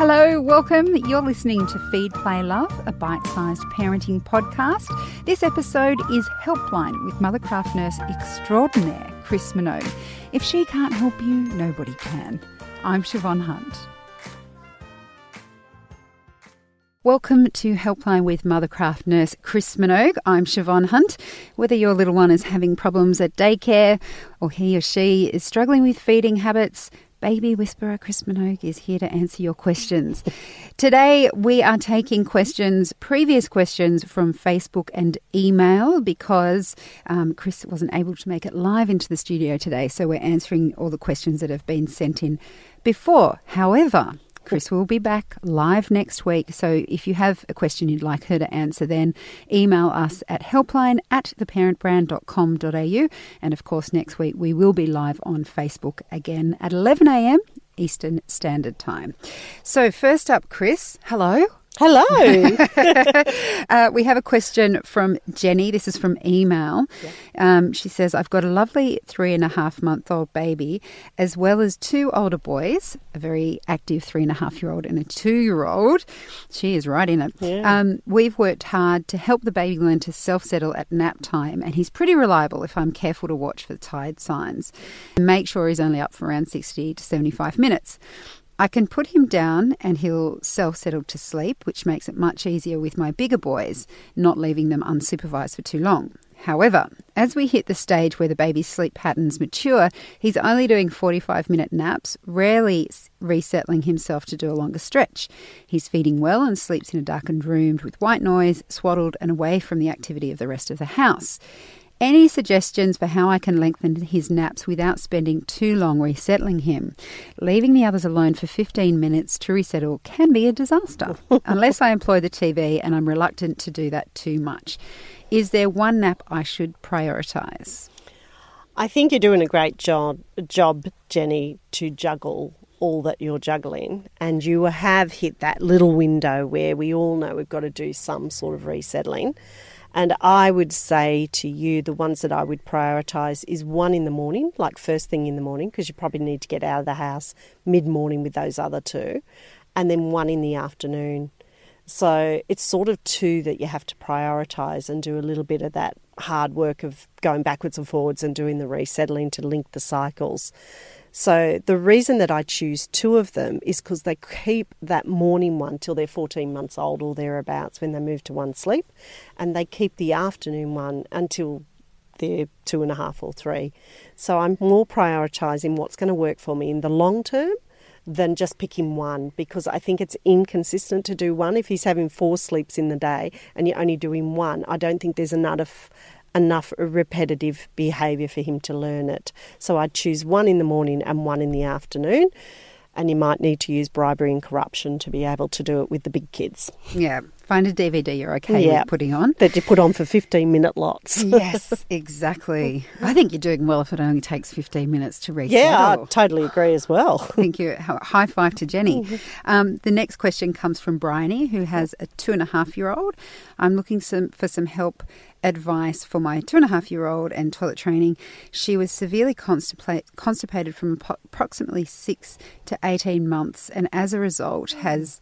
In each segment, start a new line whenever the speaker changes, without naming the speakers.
Hello, welcome. You're listening to Feed, Play, Love, a bite sized parenting podcast. This episode is Helpline with Mothercraft nurse extraordinaire Chris Minogue. If she can't help you, nobody can. I'm Siobhan Hunt. Welcome to Helpline with Mothercraft nurse Chris Minogue. I'm Siobhan Hunt. Whether your little one is having problems at daycare or he or she is struggling with feeding habits, Baby Whisperer Chris Minogue is here to answer your questions. Today, we are taking questions, previous questions from Facebook and email because um, Chris wasn't able to make it live into the studio today. So we're answering all the questions that have been sent in before. However, Chris will be back live next week. So if you have a question you'd like her to answer, then email us at helpline at theparentbrand.com.au. And of course, next week we will be live on Facebook again at 11 a.m. Eastern Standard Time. So, first up, Chris, hello.
Hello.
uh, we have a question from Jenny. This is from email. Yeah. Um, she says, I've got a lovely three and a half month old baby, as well as two older boys, a very active three and a half year old and a two year old. She is right in it. Yeah. Um, we've worked hard to help the baby learn to self settle at nap time, and he's pretty reliable if I'm careful to watch for the tired signs and make sure he's only up for around 60 to 75 minutes. I can put him down and he'll self settle to sleep, which makes it much easier with my bigger boys, not leaving them unsupervised for too long. However, as we hit the stage where the baby's sleep patterns mature, he's only doing 45 minute naps, rarely resettling himself to do a longer stretch. He's feeding well and sleeps in a darkened room with white noise, swaddled and away from the activity of the rest of the house. Any suggestions for how I can lengthen his naps without spending too long resettling him? Leaving the others alone for 15 minutes to resettle can be a disaster, unless I employ the TV, and I'm reluctant to do that too much. Is there one nap I should prioritise?
I think you're doing a great job, job, Jenny, to juggle all that you're juggling, and you have hit that little window where we all know we've got to do some sort of resettling. And I would say to you, the ones that I would prioritise is one in the morning, like first thing in the morning, because you probably need to get out of the house mid morning with those other two, and then one in the afternoon. So it's sort of two that you have to prioritise and do a little bit of that hard work of going backwards and forwards and doing the resettling to link the cycles. So the reason that I choose two of them is because they keep that morning one till they're 14 months old or thereabouts when they move to one sleep, and they keep the afternoon one until they're two and a half or three. So I'm more prioritising what's going to work for me in the long term than just picking one because I think it's inconsistent to do one. If he's having four sleeps in the day and you're only doing one, I don't think there's enough enough repetitive behaviour for him to learn it. So I'd choose one in the morning and one in the afternoon. And you might need to use bribery and corruption to be able to do it with the big kids.
Yeah, find a DVD you're okay yeah, with putting on.
That you put on for 15 minute lots.
yes, exactly. I think you're doing well if it only takes 15 minutes to reach.
Yeah, I totally agree as well.
Thank you. High five to Jenny. Mm-hmm. Um, the next question comes from Bryony, who has a two and a half year old. I'm looking some, for some help advice for my two and a half year old and toilet training. She was severely constipated from approximately six to 18 months, and as a result, has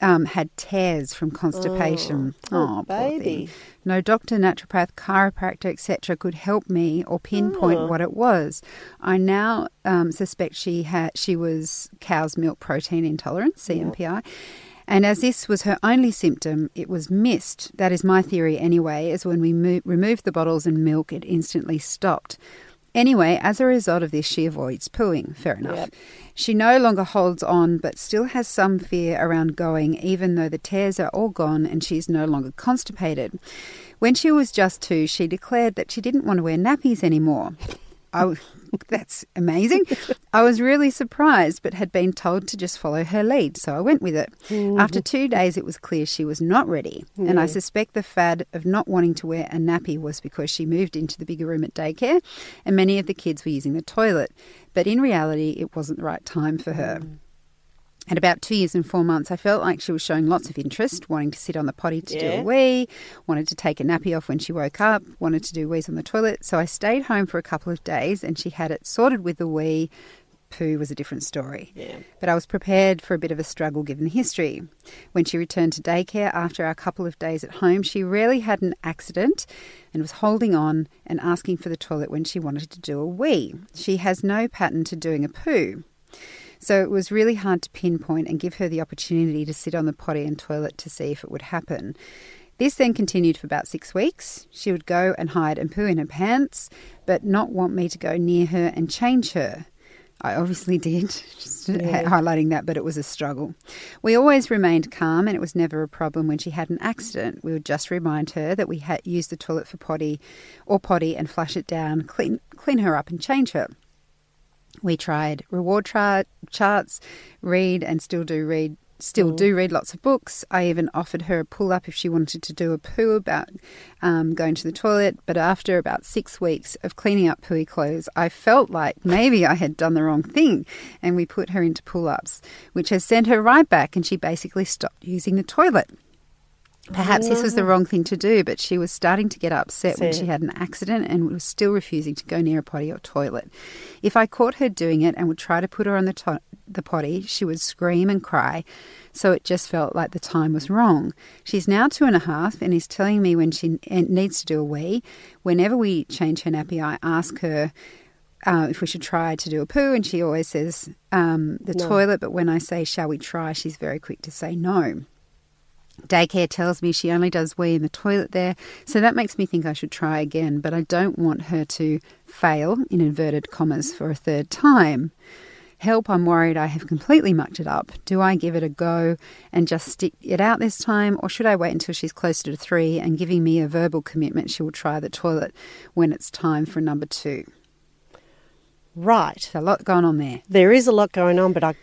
um, had tears from constipation.
Oh, oh baby.
No doctor, naturopath, chiropractor, etc., could help me or pinpoint oh. what it was. I now um, suspect she had she was cow's milk protein intolerance (CMPI). And as this was her only symptom, it was missed. That is my theory anyway, as when we mo- removed the bottles and milk, it instantly stopped. Anyway, as a result of this, she avoids pooing. Fair enough. Yep. She no longer holds on, but still has some fear around going, even though the tears are all gone and she's no longer constipated. When she was just two, she declared that she didn't want to wear nappies anymore. I, that's amazing. I was really surprised, but had been told to just follow her lead, so I went with it. Mm-hmm. After two days, it was clear she was not ready, mm. and I suspect the fad of not wanting to wear a nappy was because she moved into the bigger room at daycare, and many of the kids were using the toilet. But in reality, it wasn't the right time for her. Mm. At about two years and four months, I felt like she was showing lots of interest, wanting to sit on the potty to yeah. do a wee, wanted to take a nappy off when she woke up, wanted to do wees on the toilet. So I stayed home for a couple of days and she had it sorted with the wee poo was a different story.
Yeah.
But I was prepared for a bit of a struggle given the history. When she returned to daycare after our couple of days at home, she rarely had an accident and was holding on and asking for the toilet when she wanted to do a wee. She has no pattern to doing a poo. So it was really hard to pinpoint and give her the opportunity to sit on the potty and toilet to see if it would happen. This then continued for about six weeks. She would go and hide and poo in her pants, but not want me to go near her and change her. I obviously did, just
Yeah.
highlighting that, but it was a struggle. We always remained calm, and it was never a problem when she had an accident. We would just remind her that we had used the toilet for potty or potty and flush it down, clean, clean her up, and change her. We tried reward tra- charts, read, and still do read. Still do read lots of books. I even offered her a pull up if she wanted to do a poo about um, going to the toilet. But after about six weeks of cleaning up pooey clothes, I felt like maybe I had done the wrong thing, and we put her into pull ups, which has sent her right back, and she basically stopped using the toilet. Perhaps this was the wrong thing to do, but she was starting to get upset when she had an accident and was still refusing to go near a potty or toilet. If I caught her doing it and would try to put her on the, to- the potty, she would scream and cry, so it just felt like the time was wrong. She's now two and a half and is telling me when she n- needs to do a wee. Whenever we change her nappy, I ask her uh, if we should try to do a poo, and she always says um, the
No.
toilet, but when I say, shall we try, she's very quick to say no. Daycare tells me she only does wee in the toilet there, so that makes me think I should try again, but I don't want her to fail, in inverted commas, for a third time. Help, I'm worried I have completely mucked it up. Do I give it a go and just stick it out this time, or should I wait until she's closer to three and giving me a verbal commitment she will try the toilet when it's time for number two?
Right.
A lot going on there.
There is a lot going on, but I,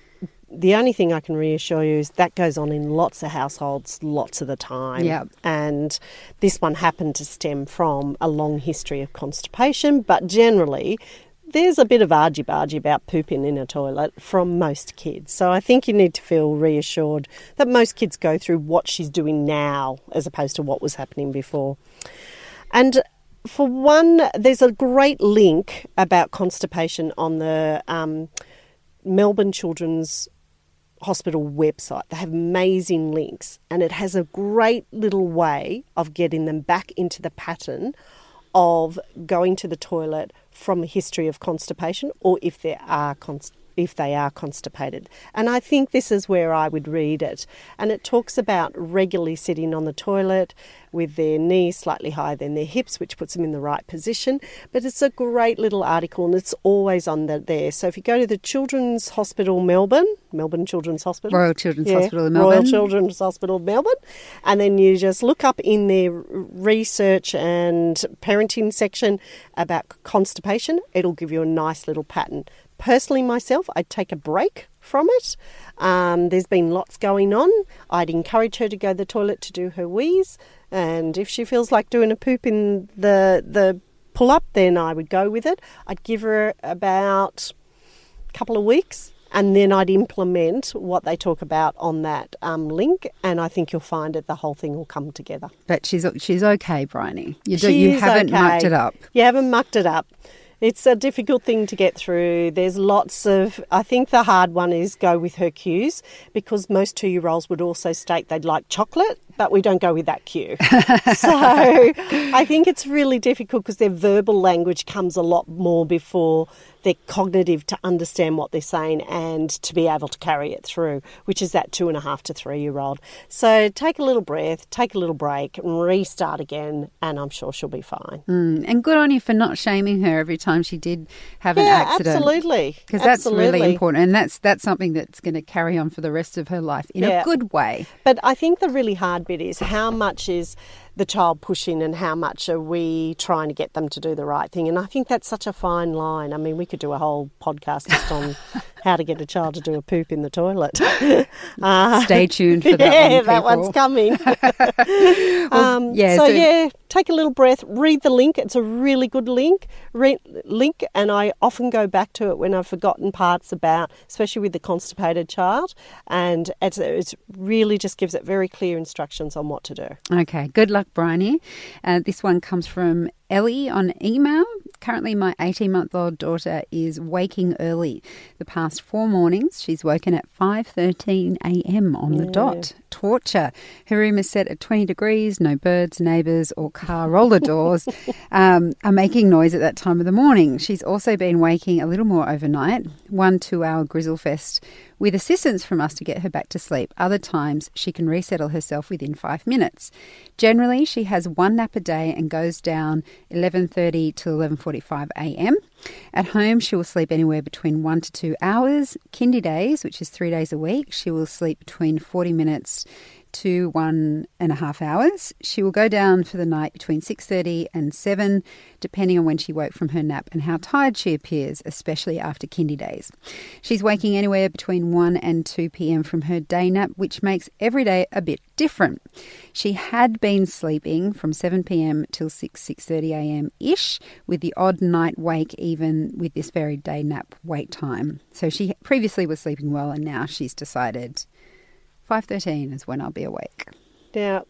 the only thing I can reassure you is that goes on in lots of households, lots of the time.
Yep.
And this one happened to stem from a long history of constipation, but generally, there's a bit of argy bargy about pooping in a toilet from most kids. So I think you need to feel reassured that most kids go through what she's doing now as opposed to what was happening before. And for one, there's a great link about constipation on the um, Melbourne Children's Hospital website. They have amazing links, and it has a great little way of getting them back into the pattern of going to the toilet from a history of constipation, or if there are const- if they are constipated. And I think this is where I would read it. And it talks about regularly sitting on the toilet with their knees slightly higher than their hips, which puts them in the right position. But it's a great little article and it's always on the, there. So if you go to the Children's Hospital Melbourne, Melbourne Children's Hospital,
Royal Children's
yeah,
Hospital in
Royal
Melbourne.
Children's Hospital Melbourne, and then you just look up in their research and parenting section about constipation. It'll give you a nice little pattern. Personally, myself, I'd take a break from it. Um, there's been lots going on. I'd encourage her to go to the toilet to do her wheeze, and if she feels like doing a poop in the the pull up, then I would go with it. I'd give her about a couple of weeks and then I'd implement what they talk about on that um, link and I think you'll find that the whole thing will come together.
But she's she's okay, Bryony. You do, you haven't mucked it up.
You haven't mucked it up. It's a difficult thing to get through. There's lots of, I think the hard one is go with her cues because most two year olds would also state they'd like chocolate, but we don't go with that cue. so I think it's really difficult because their verbal language comes a lot more before they're cognitive to understand what they're saying and to be able to carry it through, which is that two and a half to three year old. So take a little breath, take a little break, and restart again, and I'm sure she'll be fine.
Mm, and good on you for not shaming her every time she did have an
yeah,
accident.
absolutely.
Because that's really important, and that's that's something that's going to carry on for the rest of her life in
Yeah.
a good way.
But I think the really hard bit is how much is the child pushing and how much are we trying to get them to do the right thing. And I think that's such a fine line. I mean, we could do a whole podcast just on how to get a child to do a poop in the toilet. Uh,
Stay tuned for that
yeah,
one,
that one's coming. um,
yeah,
so,
so-
yeah, take a little breath, read the link. It's a really good link. Re- link, and I often go back to it when I've forgotten parts about, especially with the constipated child, and it's, it's really just gives it very clear instructions on what to do.
Okay, good luck, Bryony. Uh, this one comes from Ellie on email. Currently, my 18 month old daughter is waking early. The past four mornings, she's woken at 5:13 a.m. on the dot. Torture. Her room is set at 20 degrees. No birds, neighbours, or car roller doors um, are making noise at that time of the morning. She's also been waking a little more overnight. One two-hour grizzle fest with assistance from us to get her back to sleep. Other times, she can resettle herself within five minutes. Generally, she has one nap a day and goes down 11:30 to 11:45 a.m. At home, she will sleep anywhere between one to two hours. Kindy days, which is three days a week, she will sleep between 40 minutes to one and a half hours. She will go down for the night between 6.30 and 7, depending on when she woke from her nap and how tired she appears, especially after kindy days. She's waking anywhere between 1 and 2 p.m. from her day nap, which makes every day a bit different. She had been sleeping from 7 p.m. till 6, 6.30 a.m. ish, with the odd night wake even with this very day nap wait time. So she previously was sleeping well and now she's decided 5.13 is when I'll be awake.
Now,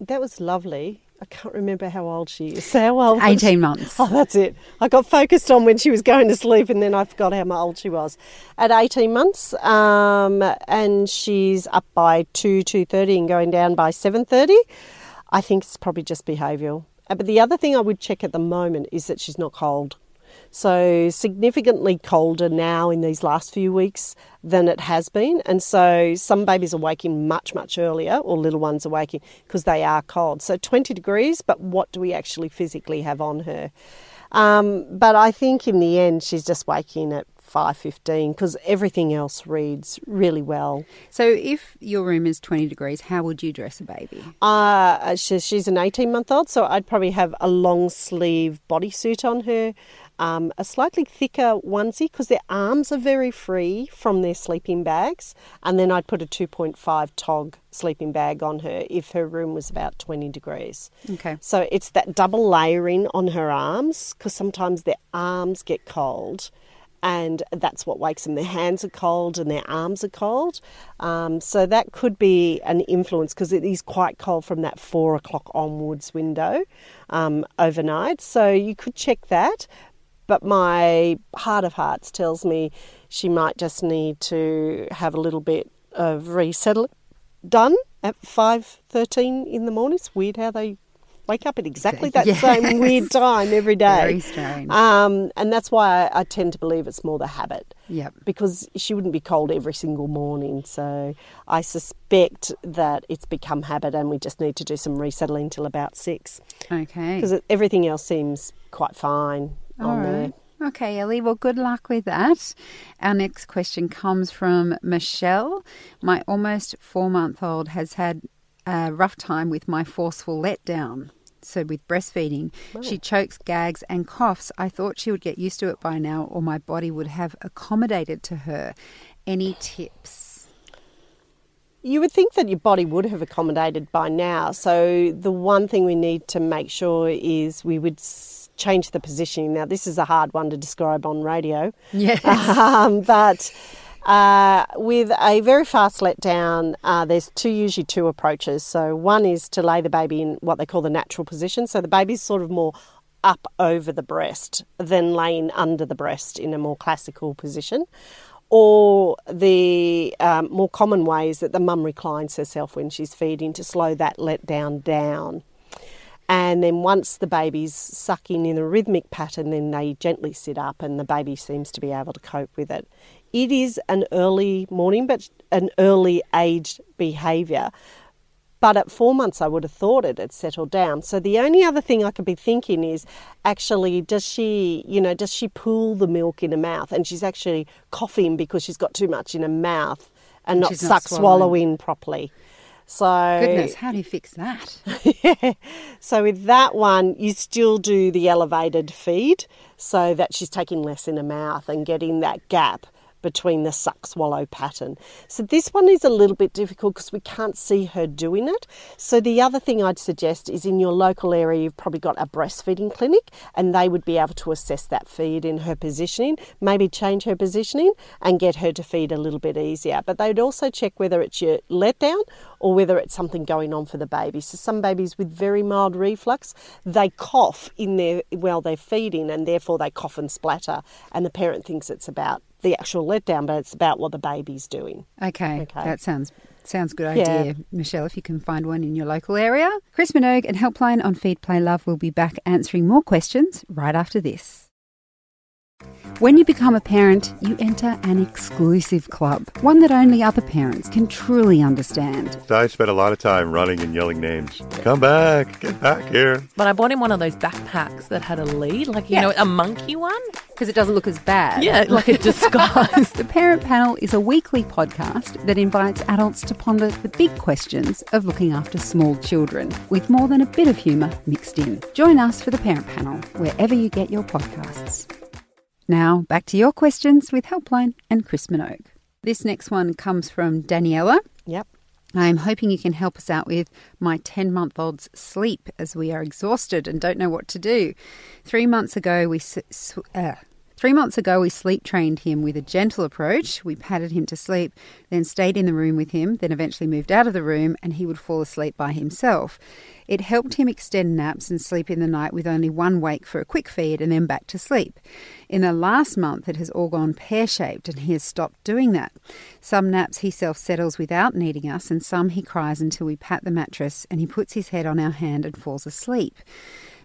that was lovely. I can't remember how old she is. So how old?
18 months.
Oh, that's it. I got focused on when she was going to sleep, and then I forgot how old she was. At 18 months, um, and she's up by 2, 2.30 and going down by 7.30. I think it's probably just behavioural. Uh, But the other thing I would check at the moment is that she's not cold. So, significantly colder now in these last few weeks than it has been. And so, some babies are waking much, much earlier, or little ones are waking because they are cold. So, 20 degrees, but what do we actually physically have on her? Um, but I think in the end, she's just waking at 5.15 because everything else reads really well.
So if your room is 20 degrees, how would you dress a baby?
Uh, she, she's an 18 month old, so I'd probably have a long sleeve bodysuit on her, um, a slightly thicker onesie because their arms are very free from their sleeping bags, and then I'd put a 2.5 tog sleeping bag on her if her room was about 20 degrees.
Okay.
So it's that double layering on her arms because sometimes their arms get cold. And that's what wakes them. Their hands are cold and their arms are cold. Um, so that could be an influence because it is quite cold from that four o'clock onwards window um, overnight. So you could check that. But my heart of hearts tells me she might just need to have a little bit of resettle done at five thirteen in the morning. It's weird how they wake up at exactly that
Yes.
same weird time every day.
Very strange.
Um, and that's why I, I tend to believe it's more the habit.
Yep.
Because she wouldn't be cold every single morning. So I suspect that it's become habit and we just need to do some resettling till about six.
Okay.
Because everything else seems quite fine
All
there.
Okay, Ellie. Well, good luck with that. Our next question comes from Michelle. My almost four month old has had a rough time with my forceful letdown. So, with breastfeeding, she chokes, gags, and coughs. I thought she would get used to it by now, or my body would have accommodated to her. Any tips?
You would think that your body would have accommodated by now. So the one thing we need to make sure is we would change the positioning. Now this is a hard one to describe on radio.
Yes.
Um, but uh, with a very fast letdown, uh, there's two usually two approaches. So one is to lay the baby in what they call the natural position. So the baby's sort of more up over the breast than laying under the breast in a more classical position. Or the um, more common way is that the mum reclines herself when she's feeding to slow that letdown down. And then once the baby's sucking in a rhythmic pattern, then they gently sit up and the baby seems to be able to cope with it. It is an early morning, but an early aged behaviour. But at four months, I would have thought it had settled down. So the only other thing I could be thinking is actually, does she, you know, does she pull the milk in her mouth? And she's actually coughing because she's got too much in her mouth and not
She's not
suck swallowing properly. So
Goodness, how do you fix that?
yeah. So with that one, you still do the elevated feed so that she's taking less in her mouth and getting that gap between the suck swallow pattern. So this one is a little bit difficult because we can't see her doing it. So the other thing I'd suggest is in your local area, you've probably got a breastfeeding clinic and they would be able to assess that feed in her positioning, maybe change her positioning and get her to feed a little bit easier. But they'd also check whether it's your letdown or whether it's something going on for the baby. So some babies with very mild reflux, they cough in their while they're feeding and therefore they cough and splatter and the parent thinks it's about the actual letdown, but it's about what the baby's doing.
Okay, okay. that sounds sounds good idea, yeah. Michelle. If you can find one in your local area, Chris Minogue and Helpline on Feed Play Love will be back answering more questions right after this. When you become a parent, you enter an exclusive club, one that only other parents can truly understand.
I spent a lot of time running and yelling names. Come back, get back here.
But I bought him one of those backpacks that had a lead, like, you yeah. know, a monkey one.
Because it doesn't look as bad.
Yeah, like a disguise.
the Parent Panel is a weekly podcast that invites adults to ponder the big questions of looking after small children, with more than a bit of humour mixed in. Join us for the Parent Panel, wherever you get your podcasts. Now, back to your questions with Helpline and Chris Minogue. This next one comes from Daniela.
Yep.
I'm hoping you can help us out with my 10 month old's sleep as we are exhausted and don't know what to do. Three months ago, we. Uh, Three months ago, we sleep trained him with a gentle approach. We patted him to sleep, then stayed in the room with him, then eventually moved out of the room, and he would fall asleep by himself. It helped him extend naps and sleep in the night with only one wake for a quick feed and then back to sleep. In the last month, it has all gone pear shaped, and he has stopped doing that. Some naps he self settles without needing us, and some he cries until we pat the mattress and he puts his head on our hand and falls asleep.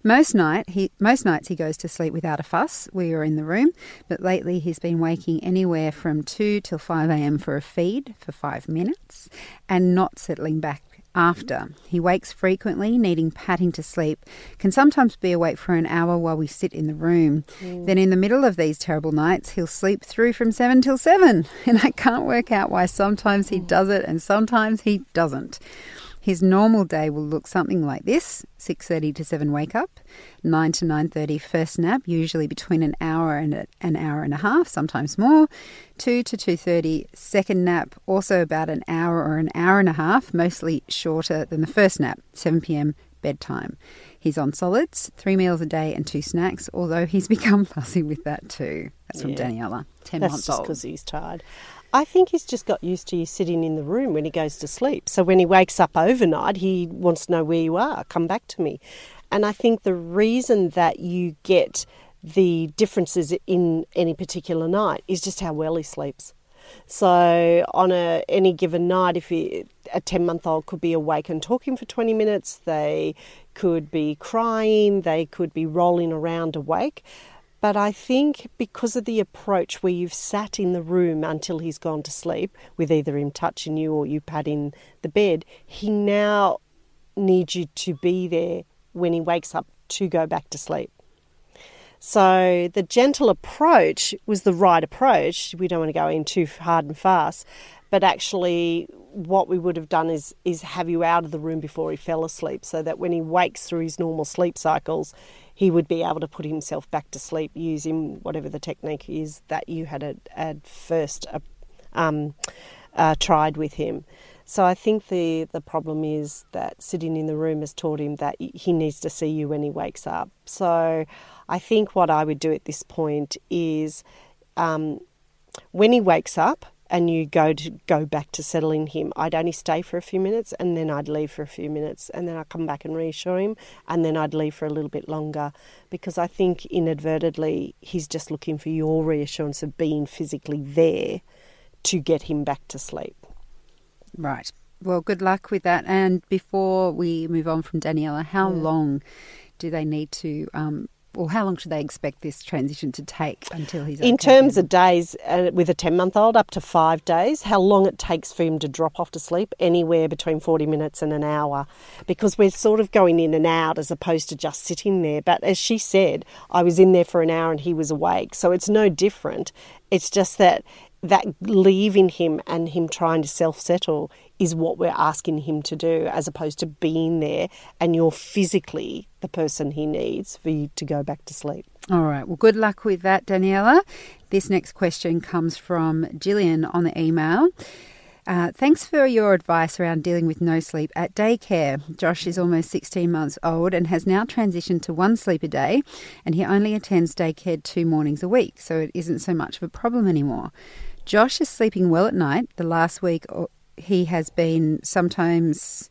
Most night he most nights he goes to sleep without a fuss. We are in the room, but lately he's been waking anywhere from two till five a.m. for a feed for five minutes, and not settling back after. He wakes frequently, needing patting to sleep, can sometimes be awake for an hour while we sit in the room. Mm. Then, in the middle of these terrible nights, he'll sleep through from seven till seven. And I can't work out why sometimes he does it and sometimes he doesn't. His normal day will look something like this: 6:30 to 7 wake up, 9 to 9:30 first nap, usually between an hour and an hour and a half, sometimes more. 2 to 2:30 second nap, also about an hour or an hour and a half, mostly shorter than the first nap, 7 p.m. bedtime. He's on solids, three meals a day and two snacks, although he's become fussy with that too. That's from yeah. Daniela, 10
That's
months
old. That's just because he's tired. I think he's just got used to you sitting in the room when he goes to sleep. So when he wakes up overnight, he wants to know where you are. Come back to me. And I think the reason that you get the differences in any particular night is just how well he sleeps. So on a any given night, if he, a ten month old could be awake and talking for twenty minutes, they could be crying, they could be rolling around awake. But I think because of the approach where you've sat in the room until he's gone to sleep, with either him touching you or you patting the bed, he now needs you to be there when he wakes up to go back to sleep. So the gentle approach was the right approach. We don't want to go in too hard and fast, but actually what we would have done is is have you out of the room before he fell asleep so that when he wakes through his normal sleep cycles he would be able to put himself back to sleep using whatever the technique is that you had at, at first uh, um, uh, tried with him. So I think the, the problem is that sitting in the room has taught him that he needs to see you when he wakes up. So I think what I would do at this point is um, when he wakes up, and you go to go back to settling him. I'd only stay for a few minutes and then I'd leave for a few minutes and then I'd come back and reassure him and then I'd leave for a little bit longer because I think inadvertently he's just looking for your reassurance of being physically there to get him back to sleep.
Right. Well, good luck with that. And before we move on from Daniela, how yeah. long do they need to um, well, how long should they expect this transition to take until he's
in terms of days uh, with a 10 month old up to five days. How long it takes for him to drop off to sleep anywhere between 40 minutes and an hour. Because we're sort of going in and out as opposed to just sitting there. But as she said i was in there for an hour and he was awake. So it's no different. It's just that that leaving him and him trying to self settle is what we're asking him to do, as opposed to being there and you're physically the person he needs for you to go back to sleep.
All right. Well, good luck with that, Daniela. This next question comes from Gillian on the email. Uh, thanks for your advice around dealing with no sleep at daycare. Josh is almost 16 months old and has now transitioned to one sleep a day, and he only attends daycare two mornings a week, so it isn't so much of a problem anymore. Josh is sleeping well at night. The last week uh, he has been sometimes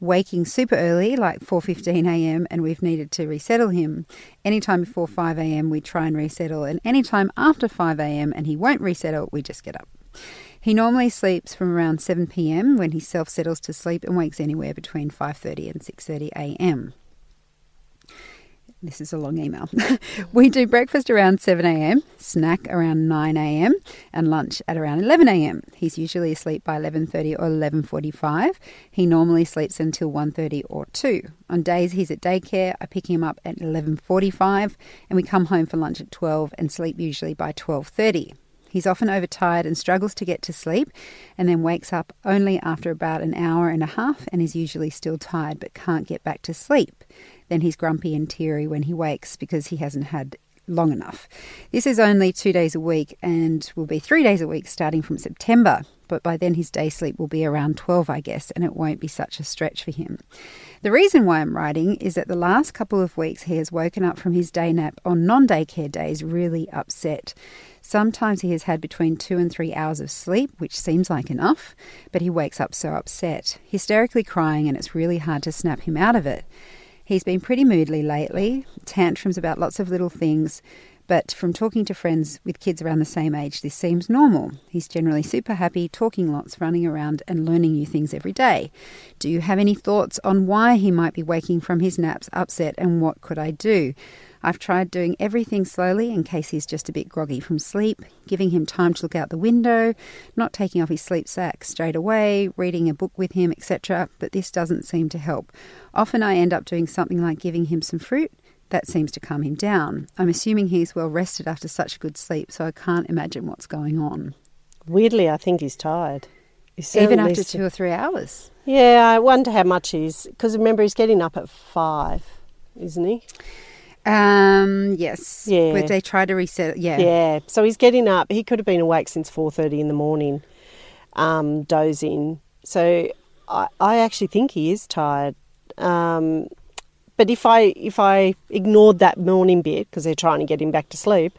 waking super early like 4:15 a.m. and we've needed to resettle him. Anytime before 5 a.m. we try and resettle and anytime after 5 a.m. and he won't resettle, we just get up. He normally sleeps from around 7 p.m. when he self-settles to sleep and wakes anywhere between 5:30 and 6:30 a.m. This is a long email. we do breakfast around 7 a.m., snack around 9 a.m., and lunch at around 11 a.m. He's usually asleep by 11:30 or 11:45. He normally sleeps until 1:30 or 2. On days he's at daycare, I pick him up at 11:45 and we come home for lunch at 12 and sleep usually by 12:30. He's often overtired and struggles to get to sleep and then wakes up only after about an hour and a half and is usually still tired but can't get back to sleep. Then he's grumpy and teary when he wakes because he hasn't had long enough. This is only two days a week and will be three days a week starting from September. But by then his day sleep will be around 12, I guess, and it won't be such a stretch for him. The reason why I'm writing is that the last couple of weeks he has woken up from his day nap on non daycare days really upset. Sometimes he has had between two and three hours of sleep, which seems like enough, but he wakes up so upset, hysterically crying, and it's really hard to snap him out of it. He's been pretty moodly lately, tantrums about lots of little things, but from talking to friends with kids around the same age, this seems normal. He's generally super happy, talking lots, running around, and learning new things every day. Do you have any thoughts on why he might be waking from his naps upset and what could I do? I've tried doing everything slowly in case he's just a bit groggy from sleep, giving him time to look out the window, not taking off his sleep sack straight away, reading a book with him, etc. But this doesn't seem to help. Often I end up doing something like giving him some fruit. That seems to calm him down. I'm assuming he's well rested after such a good sleep, so I can't imagine what's going on.
Weirdly, I think he's tired. He's
Even after two or three hours.
Yeah, I wonder how much he's. Because remember, he's getting up at five, isn't he?
Um, yes.
Yeah.
But they try to reset. Yeah.
Yeah. So he's getting up. He could have been awake since four thirty in the morning, um, dozing. So I, I actually think he is tired. Um, but if I if I ignored that morning bit because they're trying to get him back to sleep,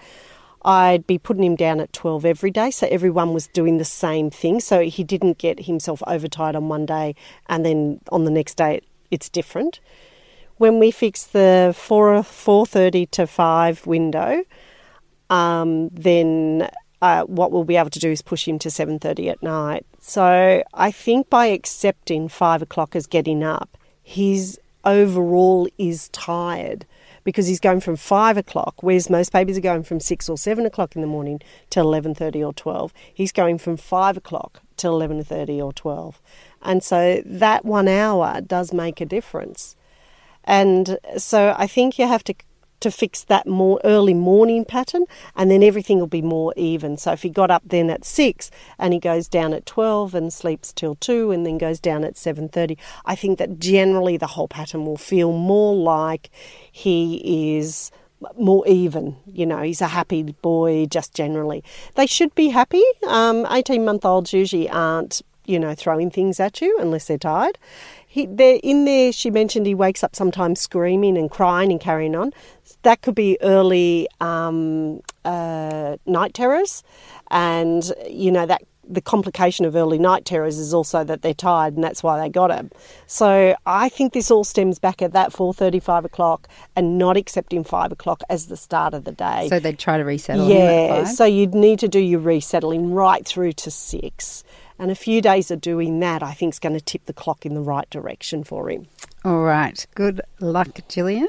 I'd be putting him down at twelve every day. So everyone was doing the same thing. So he didn't get himself overtired on one day and then on the next day it's different. When we fix the four four thirty to five window, um, then uh, what we'll be able to do is push him to 7.30 at night. So I think by accepting 5 o'clock as getting up, his overall is tired because he's going from 5 o'clock, whereas most babies are going from 6 or 7 o'clock in the morning till 11.30 or 12. He's going from 5 o'clock till 11.30 or 12. And so that one hour does make a difference. And so I think you have to to fix that more early morning pattern and then everything will be more even. So if he got up then at 6 and he goes down at 12 and sleeps till 2 and then goes down at 7:30, I think that generally the whole pattern will feel more like he is more even. You know, he's a happy boy just generally. They should be happy. Um, 18 month olds usually aren't, you know, throwing things at you unless they're tired. He, they're in there, she mentioned he wakes up sometimes screaming and crying and carrying on. That could be early um, uh, night terrors. And, you know, that the complication of early night terrors is also that they're tired and that's why they got him. So I think this all stems back at that 4.30, 5 o'clock and not accepting 5 o'clock as the start of the day.
So they'd try to resettle
yeah, so you'd need to do your resettling right through to 6. And a few days of doing that, I think, is going to tip the clock in the right direction for him.
All right. Good luck, Gillian.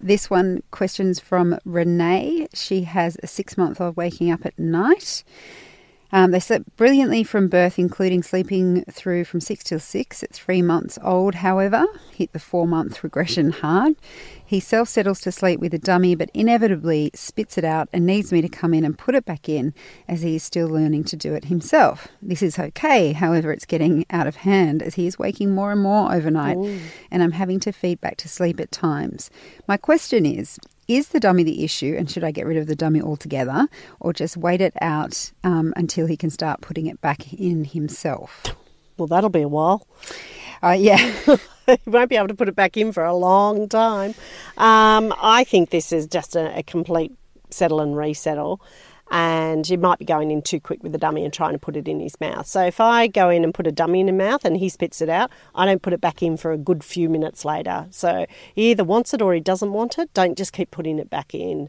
This one questions from Renee. She has a six month old waking up at night. Um, they slept brilliantly from birth, including sleeping through from six till six. At three months old, however, hit the four month regression hard. He self settles to sleep with a dummy, but inevitably spits it out and needs me to come in and put it back in as he is still learning to do it himself. This is okay, however, it's getting out of hand as he is waking more and more overnight, and I'm having to feed back to sleep at times. My question is Is the dummy the issue, and should I get rid of the dummy altogether, or just wait it out um, until he can start putting it back in himself?
Well, that'll be a while.
Uh, yeah.
you won't be able to put it back in for a long time. Um, I think this is just a, a complete settle and resettle. And you might be going in too quick with the dummy and trying to put it in his mouth. So if I go in and put a dummy in his mouth and he spits it out, I don't put it back in for a good few minutes later. So he either wants it or he doesn't want it. Don't just keep putting it back in.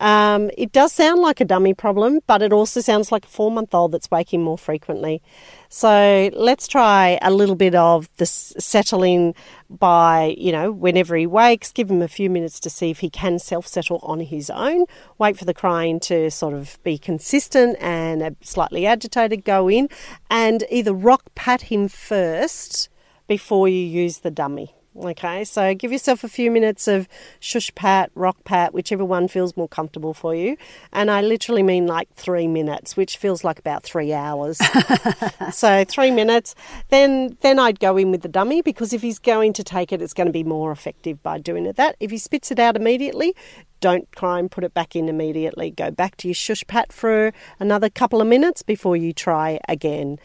Um, it does sound like a dummy problem, but it also sounds like a four month old that's waking more frequently. So let's try a little bit of the settling by, you know, whenever he wakes, give him a few minutes to see if he can self settle on his own. Wait for the crying to sort of be consistent and slightly agitated, go in and either rock pat him first before you use the dummy. Okay, so give yourself a few minutes of shush pat, rock pat, whichever one feels more comfortable for you. And I literally mean like three minutes, which feels like about three hours. so three minutes. Then then I'd go in with the dummy because if he's going to take it, it's going to be more effective by doing it that. If he spits it out immediately, don't try and put it back in immediately. Go back to your shush pat for another couple of minutes before you try again.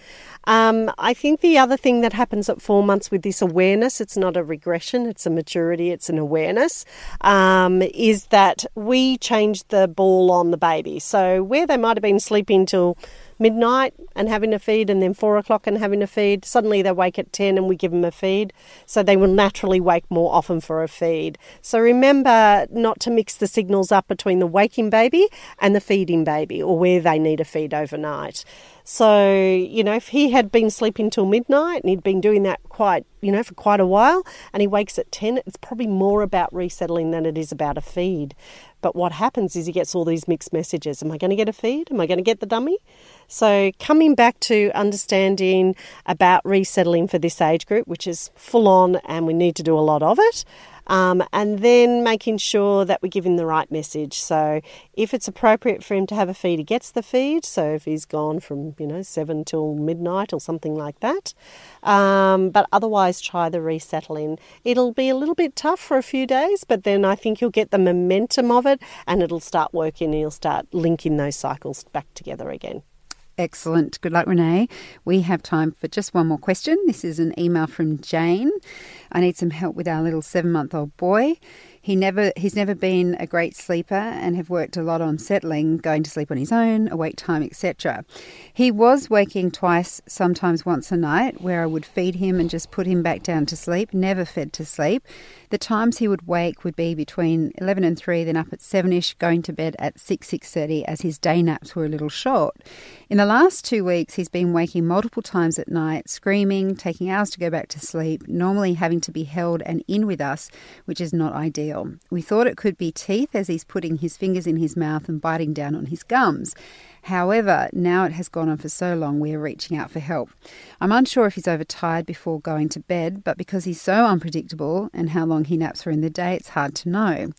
Um, I think the other thing that happens at four months with this awareness, it's not a regression, it's a maturity, it's an awareness, um, is that we change the ball on the baby. So where they might have been sleeping till midnight and having a feed, and then four o'clock and having a feed. Suddenly they wake at 10 and we give them a feed. So they will naturally wake more often for a feed. So remember not to mix the signals up between the waking baby and the feeding baby or where they need a feed overnight. So, you know, if he had been sleeping till midnight and he'd been doing that quite, you know, for quite a while and he wakes at 10, it's probably more about resettling than it is about a feed. But what happens is he gets all these mixed messages. Am I going to get a feed? Am I going to get the dummy? So, coming back to understanding about resettling for this age group, which is full on and we need to do a lot of it. Um, and then making sure that we give him the right message. So if it's appropriate for him to have a feed, he gets the feed. So if he's gone from you know seven till midnight or something like that, um, but otherwise try the resettling. It'll be a little bit tough for a few days, but then I think you'll get the momentum of it, and it'll start working, and you'll start linking those cycles back together again.
Excellent. Good luck, Renee. We have time for just one more question. This is an email from Jane. I need some help with our little seven month old boy. He never he's never been a great sleeper and have worked a lot on settling, going to sleep on his own, awake time, etc. He was waking twice, sometimes once a night, where I would feed him and just put him back down to sleep, never fed to sleep. The times he would wake would be between 11 and 3, then up at 7ish, going to bed at 6, 6.30 as his day naps were a little short. In the last two weeks, he's been waking multiple times at night, screaming, taking hours to go back to sleep, normally having to be held and in with us, which is not ideal. We thought it could be teeth as he's putting his fingers in his mouth and biting down on his gums. However, now it has gone on for so long, we are reaching out for help. I'm unsure if he's overtired before going to bed, but because he's so unpredictable and how long he naps during the day, it's hard to know.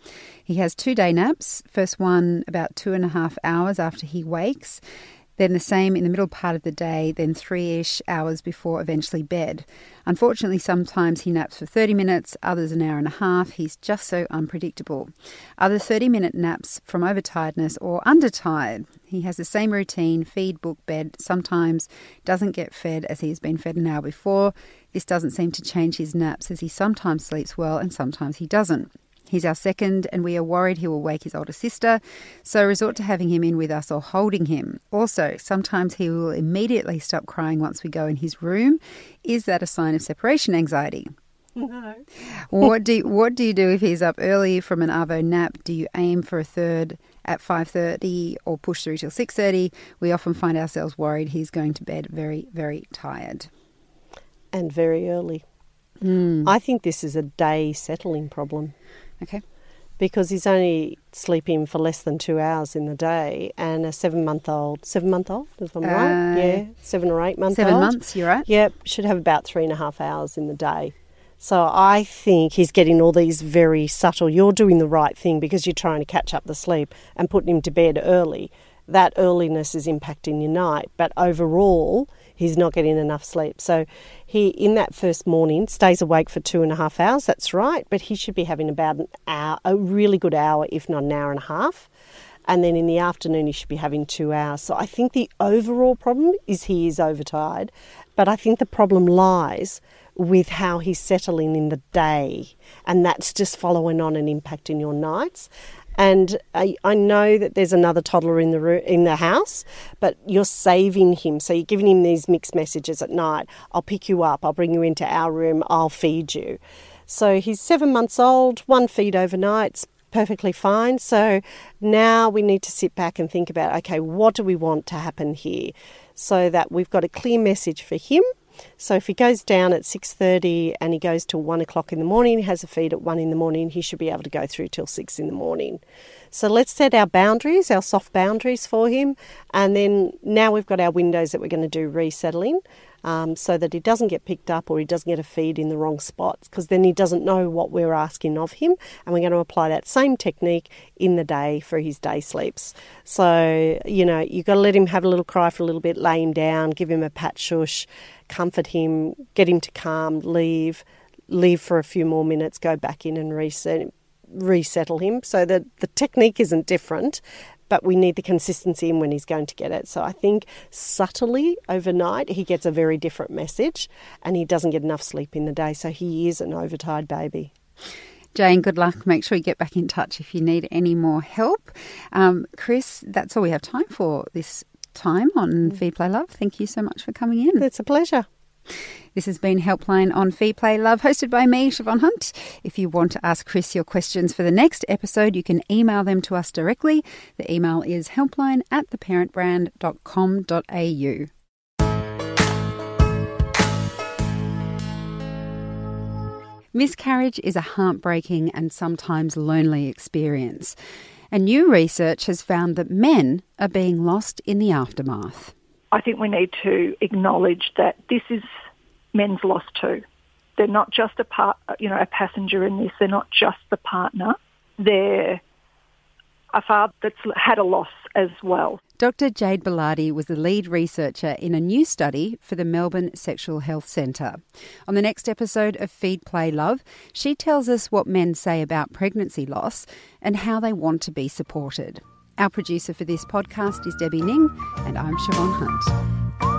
He has two day naps, first one about two and a half hours after he wakes then the same in the middle part of the day, then three ish hours before eventually bed. Unfortunately, sometimes he naps for 30 minutes, others an hour and a half. He's just so unpredictable. Other 30 minute naps from overtiredness or undertired. He has the same routine feed, book, bed, sometimes doesn't get fed as he has been fed an hour before. This doesn't seem to change his naps as he sometimes sleeps well and sometimes he doesn't. He's our second, and we are worried he will wake his older sister, so resort to having him in with us or holding him. Also, sometimes he will immediately stop crying once we go in his room. Is that a sign of separation anxiety?
No.
what do you, what do you do if he's up early from an arvo nap? Do you aim for a third at five thirty or push through till six thirty? We often find ourselves worried he's going to bed very very tired
and very early.
Mm.
I think this is a day settling problem.
Okay.
Because he's only sleeping for less than two hours in the day, and a seven-month-old, seven-month-old, if I'm uh, right, yeah, seven or eight months.
Seven months, you're right.
Yep, should have about three and a half hours in the day. So I think he's getting all these very subtle. You're doing the right thing because you're trying to catch up the sleep and putting him to bed early. That earliness is impacting your night, but overall, he's not getting enough sleep. So he, in that first morning, stays awake for two and a half hours. That's right, but he should be having about an hour, a really good hour, if not an hour and a half. And then in the afternoon, he should be having two hours. So I think the overall problem is he is overtired, but I think the problem lies with how he's settling in the day, and that's just following on and impacting your nights. And I, I know that there's another toddler in the in the house, but you're saving him. So you're giving him these mixed messages at night. I'll pick you up. I'll bring you into our room. I'll feed you. So he's seven months old. One feed overnight perfectly fine. So now we need to sit back and think about okay, what do we want to happen here, so that we've got a clear message for him so if he goes down at 6.30 and he goes till 1 o'clock in the morning, has a feed at 1 in the morning, he should be able to go through till 6 in the morning. So let's set our boundaries, our soft boundaries for him. And then now we've got our windows that we're going to do resettling. Um, so that he doesn't get picked up or he doesn't get a feed in the wrong spots because then he doesn't know what we're asking of him. And we're going to apply that same technique in the day for his day sleeps. So, you know, you've got to let him have a little cry for a little bit, lay him down, give him a pat shush, comfort him, get him to calm, leave, leave for a few more minutes, go back in and reset, resettle him. So that the technique isn't different, but we need the consistency in when he's going to get it. So I think subtly overnight he gets a very different message and he doesn't get enough sleep in the day. So he is an overtired baby.
Jane, good luck. Make sure you get back in touch if you need any more help. Um, Chris, that's all we have time for this time on mm. Feed Play Love. Thank you so much for coming in.
It's a pleasure.
This has been Helpline on Feed Play Love, hosted by me, Siobhan Hunt. If you want to ask Chris your questions for the next episode, you can email them to us directly. The email is helpline at theparentbrand.com.au. Miscarriage is a heartbreaking and sometimes lonely experience. And new research has found that men are being lost in the aftermath.
I think we need to acknowledge that this is men's loss too. They're not just a part, you know, a passenger in this. They're not just the partner. They're a father that's had a loss as well.
Dr. Jade Bilardi was the lead researcher in a new study for the Melbourne Sexual Health Centre. On the next episode of Feed Play Love, she tells us what men say about pregnancy loss and how they want to be supported. Our producer for this podcast is Debbie Ning, and I'm Siobhan Hunt.